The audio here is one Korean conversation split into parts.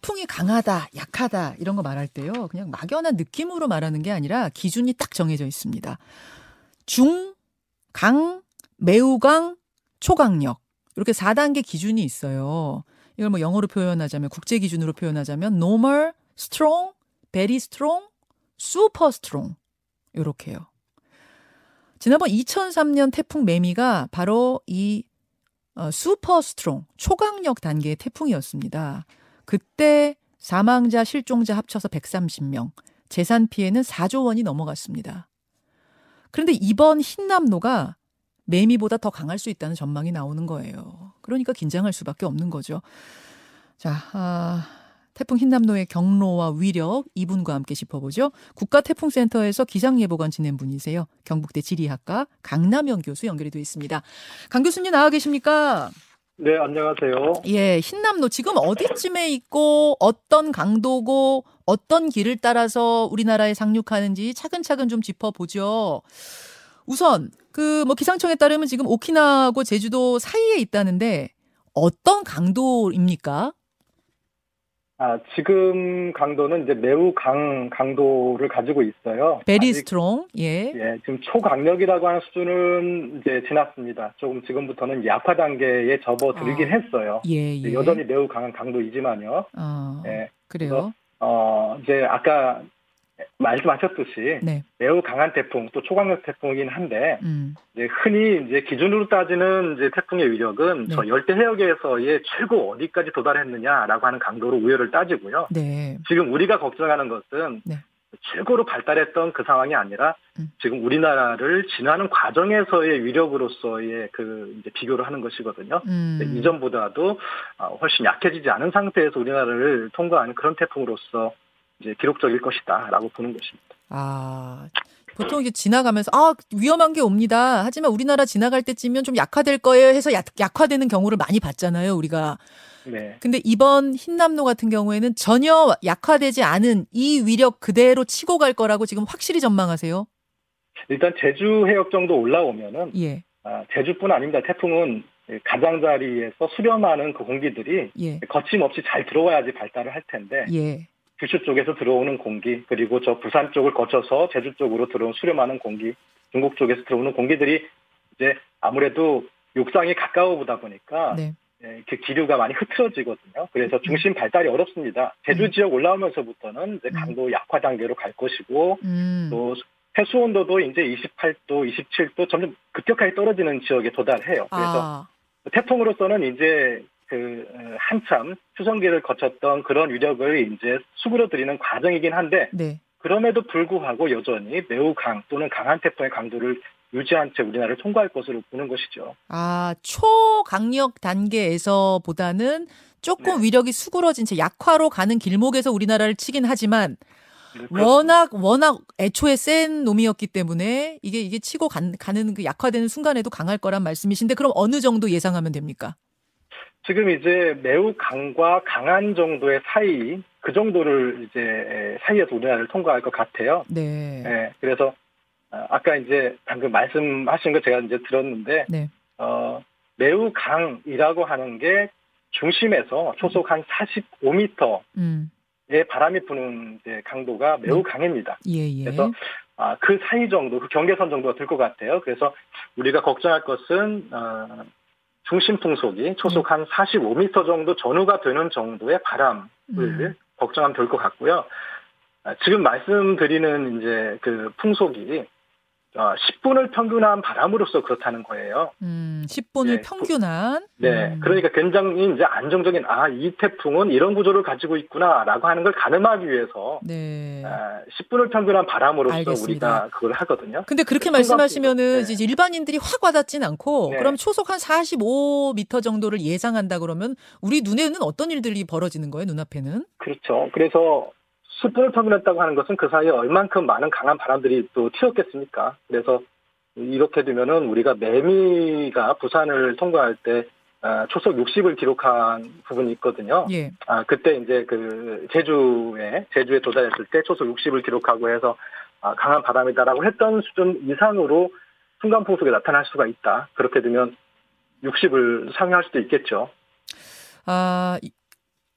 태풍이 강하다, 약하다 이런 거 말할 때요. 그냥 막연한 느낌으로 말하는 게 아니라 기준이 딱 정해져 있습니다. 중, 강, 매우 강, 초강력. 이렇게 4단계 기준이 있어요. 이걸 뭐 영어로 표현하자면 국제 기준으로 표현하자면 normal, strong, very strong, super strong. 요렇게요. 지난번 2003년 태풍 매미가 바로 이 어, super strong 초강력 단계의 태풍이었습니다. 그때 사망자, 실종자 합쳐서 130명, 재산 피해는 4조 원이 넘어갔습니다. 그런데 이번 힌남노가 매미보다 더 강할 수 있다는 전망이 나오는 거예요. 그러니까 긴장할 수밖에 없는 거죠. 자, 아, 태풍 힌남노의 경로와 위력 이분과 함께 짚어보죠. 국가태풍센터에서 기상예보관 지낸 분이세요. 경북대 지리학과 강남영 교수 연결이 되어 있습니다. 강 교수님 나와 계십니까? 네, 안녕하세요. 예, 흰남노 지금 어디쯤에 있고 어떤 강도고 어떤 길을 따라서 우리나라에 상륙하는지 차근차근 좀 짚어보죠. 우선 그 뭐 기상청에 따르면 지금 오키나와하고 제주도 사이에 있다는데 어떤 강도입니까? 아, 지금 강도는 이제 매우 강 강도를 가지고 있어요. 베리 strong. 예. 예, 지금 초강력이라고 하는 수준은 이제 지났습니다. 조금 지금부터는 약화 단계에 접어들긴 아, 했어요. 예, 예. 여전히 매우 강한 강도이지만요. 어, 예. 그래요. 어, 이제 아까 말씀하셨듯이 네. 매우 강한 태풍 또 초강력 태풍이긴 한데 음. 이제 흔히 이제 기준으로 따지는 이제 태풍의 위력은 네. 저 열대 해역에서의 최고 어디까지 도달했느냐라고 하는 강도로 우열을 따지고요. 네. 지금 우리가 걱정하는 것은 네. 최고로 발달했던 그 상황이 아니라 음. 지금 우리나라를 지나는 과정에서의 위력으로서의 그 이제 비교를 하는 것이거든요. 음. 이전보다도 어, 훨씬 약해지지 않은 상태에서 우리나라를 통과하는 그런 태풍으로서 이제 기록적일 것이다라고 보는 것입니다. 아, 보통 이게 지나가면서 아 위험한 게 옵니다. 하지만 우리나라 지나갈 때쯤이면 좀 약화될 거예요 해서 약, 약화되는 경우를 많이 봤잖아요, 우리가. 네. 근데 이번 흰남노 같은 경우에는 전혀 약화되지 않은 이 위력 그대로 치고 갈 거라고 지금 확실히 전망하세요. 일단 제주 해역 정도 올라오면은 예, 아, 제주뿐 아닙니다. 태풍은 가장자리에서 수렴하는 그 공기들이 예, 거침없이 잘 들어와야지 발달을 할 텐데 예. 규슈 쪽에서 들어오는 공기 그리고 저 부산 쪽을 거쳐서 제주 쪽으로 들어온 수렴하는 공기 중국 쪽에서 들어오는 공기들이 이제 아무래도 육상이 가까워 보다 보니까 네. 예, 그 기류가 많이 흐트러지거든요. 그래서 중심 발달이 어렵습니다. 제주 음. 지역 올라오면서부터는 이제 음. 강도 약화 단계로 갈 것이고 음. 또 해수 온도도 이제 28도, 27도 점점 급격하게 떨어지는 지역에 도달해요. 그래서 아, 태풍으로서는 이제 그 어, 한참 추성기를 거쳤던 그런 위력을 이제 수그러들이는 과정이긴 한데 네. 그럼에도 불구하고 여전히 매우 강 또는 강한 태풍의 강도를 유지한 채 우리나라를 통과할 것으로 보는 것이죠. 아, 초강력 단계에서보다는 조금 네. 위력이 수그러진 채 약화로 가는 길목에서 우리나라를 치긴 하지만 그렇습니다. 워낙 워낙 애초에 센 놈이었기 때문에 이게 이게 치고 간- 가는 그 약화되는 순간에도 강할 거란 말씀이신데 그럼 어느 정도 예상하면 됩니까? 지금 이제 매우 강과 강한 정도의 사이 그 정도를 이제 사이에서 우리나라를 통과할 것 같아요. 네. 예, 그래서 아, 아까 이제 방금 말씀하신 거 제가 이제 들었는데 네. 어, 매우 강이라고 하는 게 중심에서 초속 한 45m의 음. 바람이 부는 이제 강도가 매우 네. 강합니다. 예, 예. 그래서 아, 그 사이 정도, 그 경계선 정도가 될 것 같아요. 그래서 우리가 걱정할 것은 어, 중심 풍속이 초속 네. 한 45m 정도 전후가 되는 정도의 바람을 음. 걱정하면 될 것 같고요. 아, 지금 말씀드리는 이제 그 풍속이 어, 10분을 평균한 바람으로서 그렇다는 거예요. 음, 10분을 네, 평균한 네, 음. 그러니까 굉장히 이제 안정적인 아 이 태풍은 이런 구조를 가지고 있구나라고 하는 걸 가늠하기 위해서 네. 아, 10분을 평균한 바람으로서 알겠습니다. 우리가 그걸 하거든요. 근데 그렇게 말씀하시면은 네. 이제 일반인들이 확 와닿진 않고 네. 그럼 초속 한 45m 정도를 예상한다 그러면 우리 눈에는 어떤 일들이 벌어지는 거예요, 눈앞에는? 그렇죠. 그래서 10분을 평균했다고 하는 것은 그 사이에 얼만큼 많은 강한 바람들이 또 튀었겠습니까? 그래서 이렇게 되면은 우리가 매미가 부산을 통과할 때 아, 초속 60을 기록한 부분이 있거든요. 예. 아, 그때 이제 그 제주에, 제주에 도달했을 때 초속 60을 기록하고 해서 아, 강한 바람이다라고 했던 수준 이상으로 순간 풍속이 나타날 수가 있다. 그렇게 되면 60을 상회할 수도 있겠죠. 아, 이-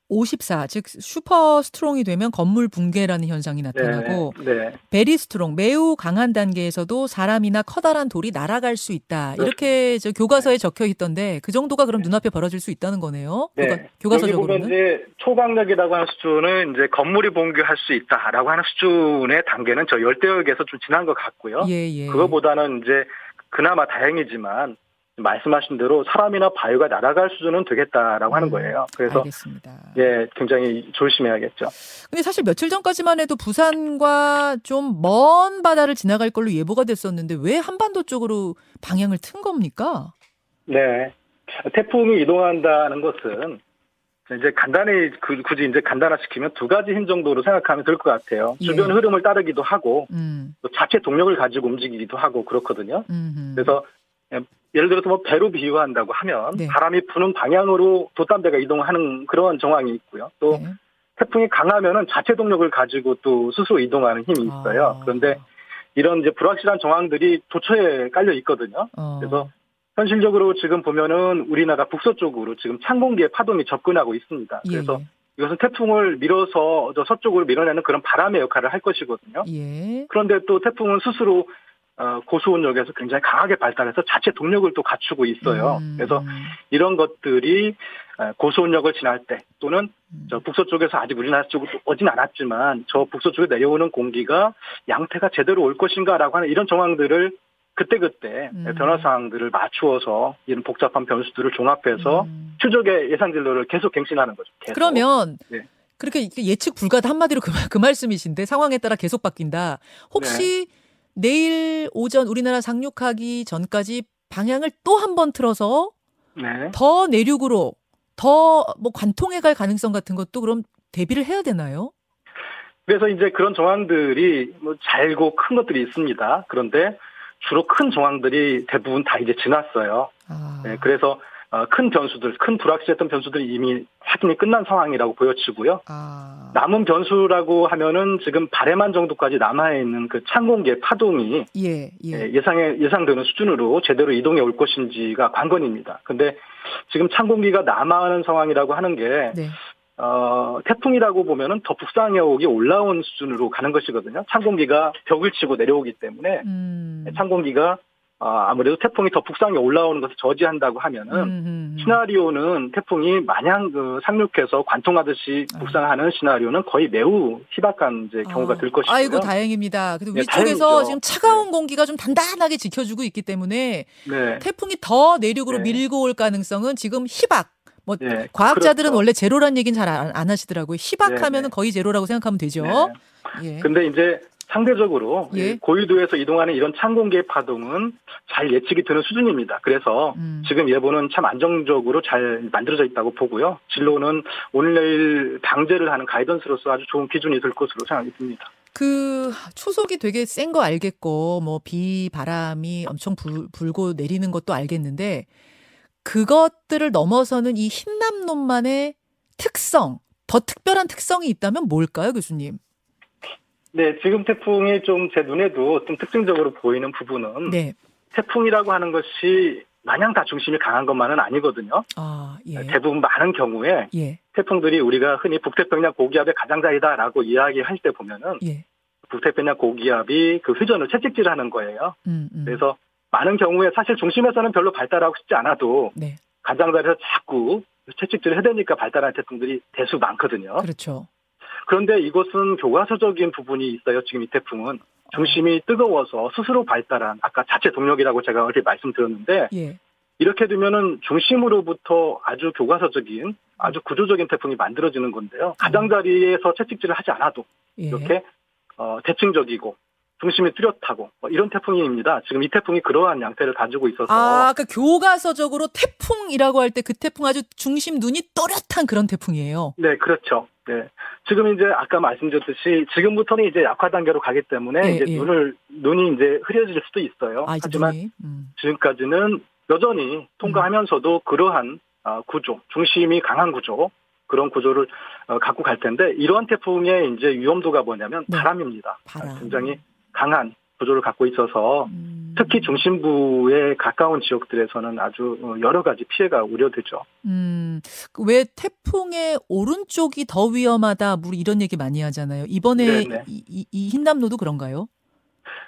54, 즉 super strong이 되면 건물 붕괴라는 현상이 나타나고 네, 네. very strong 매우 강한 단계에서도 사람이나 커다란 돌이 날아갈 수 있다. 이렇게 저 교과서에 적혀 있던데 그 정도가 그럼 눈앞에 벌어질 수 있다는 거네요. 네. 교과, 보면 이제 초강력이라고 하는 수준은 이제 건물이 붕괴할 수 있다라고 하는 수준의 단계는 저 열대역에서 좀 지난 것 같고요. 예, 예. 그거보다는 이제 그나마 다행이지만 말씀하신 대로 사람이나 바위가 날아갈 수준은 되겠다라고 하는 음, 거예요. 그래서 알겠습니다. 예, 굉장히 조심해야겠죠. 근데 사실 며칠 전까지만 해도 부산과 좀 먼 바다를 지나갈 걸로 예보가 됐었는데 왜 한반도 쪽으로 방향을 튼 겁니까? 네. 태풍이 이동한다는 것은 이제 간단히 그- 굳이 이제 간단화시키면 두 가지 힘 정도로 생각하면 될 것 같아요. 예. 주변 흐름을 따르기도 하고 음, 또 자체 동력을 가지고 움직이기도 하고 그렇거든요. 음, 그래서 예를 들어서 뭐 배로 비유한다고 하면 네. 바람이 부는 방향으로 돛담배가 이동하는 그런 정황이 있고요. 또 네. 태풍이 강하면은 자체 동력을 가지고 또 스스로 이동하는 힘이 있어요. 아. 그런데 이런 이제 불확실한 정황들이 도처에 깔려 있거든요. 어, 그래서 현실적으로 지금 보면은 우리나라 북서쪽으로 지금 찬 공기의 파동이 접근하고 있습니다. 예, 그래서 이것은 태풍을 밀어서 저 서쪽으로 밀어내는 그런 바람의 역할을 할 것이거든요. 예. 그런데 또 태풍은 스스로 어, 고수온역에서 굉장히 강하게 발달해서 자체 동력을 또 갖추고 있어요. 음, 그래서 이런 것들이 어, 고수온역을 지날 때 또는 음. 저 북서쪽에서 아직 우리나라 쪽으로 오진 않았지만 저 북서쪽에 내려오는 공기가 양태가 제대로 올 것인가라고 하는 이런 정황들을 그때그때 음. 변화 사항들을 맞추어서 이런 복잡한 변수들을 종합해서 음. 추적의 예상 진로를 계속 갱신하는 거죠. 계속. 그러면 네. 그렇게 예측 불가다 한마디로 그, 말- 그 말씀이신데 상황에 따라 계속 바뀐다. 혹시 네. 내일 오전 우리나라 상륙하기 전까지 방향을 또 한 번 틀어서 네. 더 내륙으로 더 뭐 관통해 갈 가능성 같은 것도 그럼 대비를 해야 되나요? 그래서 이제 그런 정황들이 뭐 잘고 큰 것들이 있습니다. 그런데 주로 큰 정황들이 대부분 다 이제 지났어요. 아, 네, 그래서 어, 큰 변수들, 큰 불확실했던 변수들이 이미 확인이 끝난 상황이라고 보여지고요. 아, 남은 변수라고 하면은 지금 바래만 정도까지 남아 있는 그찬 공기의 파동이 예, 예. 예, 예 상에 예상되는 수준으로 제대로 이동해 올 것인지가 관건입니다. 근데 지금 찬 공기가 남아하는 상황이라고 하는 게 네. 어, 태풍이라고 보면은 더 북상해오기 올라온 수준으로 가는 것이거든요. 찬 공기가 벽을 치고 내려오기 때문에 음. 찬 공기가 어, 아무래도 태풍이 더 북상에 올라오는 것을 저지한다고 하면은 음, 음, 음. 시나리오는 태풍이 마냥 그 상륙해서 관통하듯이 아. 북상하는 시나리오는 거의 매우 희박한 이제 경우가 아, 될 것이고요. 아이고 다행입니다. 그래도 네, 위쪽에서 다행이죠. 지금 차가운 공기가 좀 단단하게 지켜주고 있기 때문에 네. 태풍이 더 내륙으로 네. 밀고 올 가능성은 지금 희박. 뭐 네, 과학자들은 그렇죠. 원래 제로란 얘기는 잘 안 하시더라고요. 희박하면은 네, 네. 거의 제로라고 생각하면 되죠. 네. 예. 근데 이제 상대적으로 예. 이 고위도에서 이동하는 이런 찬 공기의 파동은 잘 예측이 되는 수준입니다. 그래서 음. 지금 예보는 참 안정적으로 잘 만들어져 있다고 보고요. 진로는 오늘 내일 방제를 하는 가이던스로서 아주 좋은 기준이 될 것으로 생각이 듭니다. 그 초속이 되게 센 거 알겠고 뭐 비 바람이 엄청 불, 불고 내리는 것도 알겠는데 그것들을 넘어서는 이 흰남노만의 특성 더 특별한 특성이 있다면 뭘까요, 교수님? 네, 지금 태풍이 좀 제 눈에도 좀 특징적으로 보이는 부분은 네. 태풍이라고 하는 것이 마냥 다 중심이 강한 것만은 아니거든요. 아, 예. 대부분 많은 경우에 예. 태풍들이 우리가 흔히 북태평양 고기압의 가장자리다라고 이야기할 때 보면은 예. 북태평양 고기압이 그 회전을 채찍질하는 거예요. 음, 음. 그래서 많은 경우에 사실 중심에서는 별로 발달하고 싶지 않아도 네. 가장자리에서 자꾸 채찍질을 해대니까 발달한 태풍들이 대수 많거든요. 그렇죠. 그런데 이것은 교과서적인 부분이 있어요. 지금 이 태풍은 중심이 뜨거워서 스스로 발달한 아까 자체 동력이라고 제가 얼핏 말씀드렸는데 예. 이렇게 되면은 중심으로부터 아주 교과서적인 아주 구조적인 태풍이 만들어지는 건데요. 가장자리에서 채찍질을 하지 않아도 예. 이렇게 어, 대칭적이고 중심이 뚜렷하고 뭐 이런 태풍입니다. 지금 이 태풍이 그러한 양태를 가지고 있어서 아, 그 교과서적으로 태풍이라고 할 때 그 태풍 아주 중심 눈이 또렷한 그런 태풍이에요. 네 그렇죠. 네 지금 이제 아까 말씀드렸듯이 지금부터는 이제 약화 단계로 가기 때문에 예, 이제 예. 눈을 눈이 이제 흐려질 수도 있어요. 아, 하지만. 음. 지금까지는 여전히 통과하면서도 그러한 아, 구조, 중심이 강한 구조, 그런 구조를 어, 갖고 갈 텐데 이러한 태풍의 이제 위험도가 뭐냐면 네. 바람입니다. 바람. 굉장히 강한 구조를 갖고 있어서 음. 특히 중심부에 가까운 지역들에서는 아주 어, 여러 가지 피해가 우려되죠. 음, 그왜 태풍의 오른쪽이 더 위험하다, 뭐 이런 얘기 많이 하잖아요. 이번에. 이, 이, 이 흰남노도 그런가요?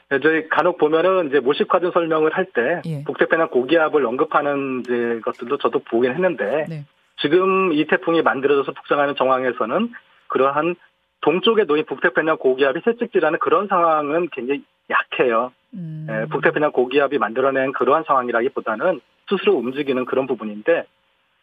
네, 저희 간혹 보면은 이제 모식화준 설명을 할때 예. 북태평양 고기압을 언급하는 이제 것들도 저도 보긴 했는데 네. 지금 이 태풍이 만들어져서 북상하는 정황에서는 그러한 동쪽에 놓인 북태평양 고기압이 채찍질하는 그런 상황은 굉장히 약해요. 음, 예, 북태평양 고기압이 만들어낸 그러한 상황이라기보다는 스스로 움직이는 그런 부분인데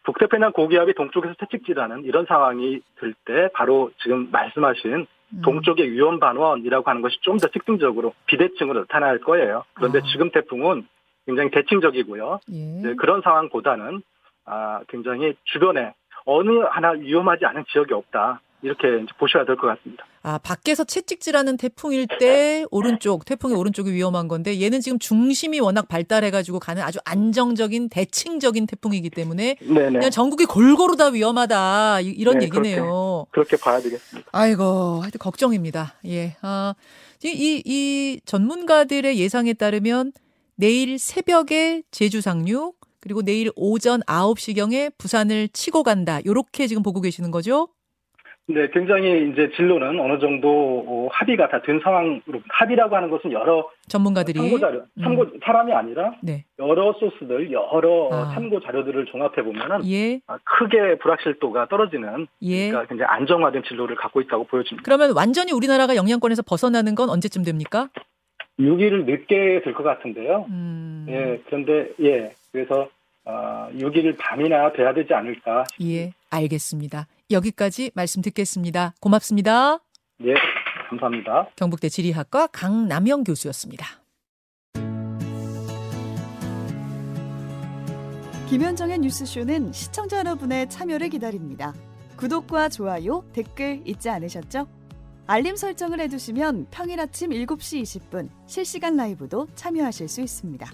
북태평양 고기압이 동쪽에서 채찍질하는 이런 상황이 들 때 바로 지금 말씀하신 음. 동쪽의 위험 반원이라고 하는 것이 좀 더 특징적으로 비대칭으로 나타날 거예요. 그런데 아. 지금 태풍은 굉장히 대칭적이고요. 예. 네, 그런 상황보다는 아, 굉장히 주변에 어느 하나 위험하지 않은 지역이 없다. 이렇게 보셔야 될 것 같습니다. 아, 밖에서 채찍질하는 태풍일 때 오른쪽, 태풍의 오른쪽이 위험한 건데 얘는 지금 중심이 워낙 발달해가지고 가는 아주 안정적인 대칭적인 태풍이기 때문에 네네. 그냥 전국이 골고루 다 위험하다 이- 이런 네, 얘기네요. 그렇게 봐야 되겠습니다. 아이고, 하여튼 걱정입니다. 예. 아, 이, 이, 이 전문가들의 예상에 따르면 내일 새벽에 제주 상륙, 그리고 내일 오전 9시경에 부산을 치고 간다. 요렇게 지금 보고 계시는 거죠? 네, 굉장히 이제 진로는 어느 정도 어, 합의가 다 된 상황으로 합의라고 하는 것은 여러 전문가들이. 참고 자료, 참고 사람이 아니라 네. 여러 소스들, 여러 아. 참고 자료들을 종합해 보면은 예, 아, 크게 불확실도가 떨어지는 예. 그러니까 굉장히 안정화된 진로를 갖고 있다고 보여집니다. 그러면 완전히 우리나라가 영향권에서 벗어나는 건 언제쯤 됩니까? 6일 늦게 될 것 같은데요. 음, 예, 그런데 예, 그래서 어, 6일 밤이나 돼야 되지 않을까. 예, 알겠습니다. 여기까지 말씀 듣겠습니다. 고맙습니다. 예, 감사합니다. 경북대 지리학과 강남영 교수였습니다. 김현정의 뉴스쇼는 시청자 여러분의 참여를 기다립니다. 구독과 좋아요, 댓글 잊지 않으셨죠? 알림 설정을 해두시면 평일 아침 7시 20분 실시간 라이브도 참여하실 수 있습니다.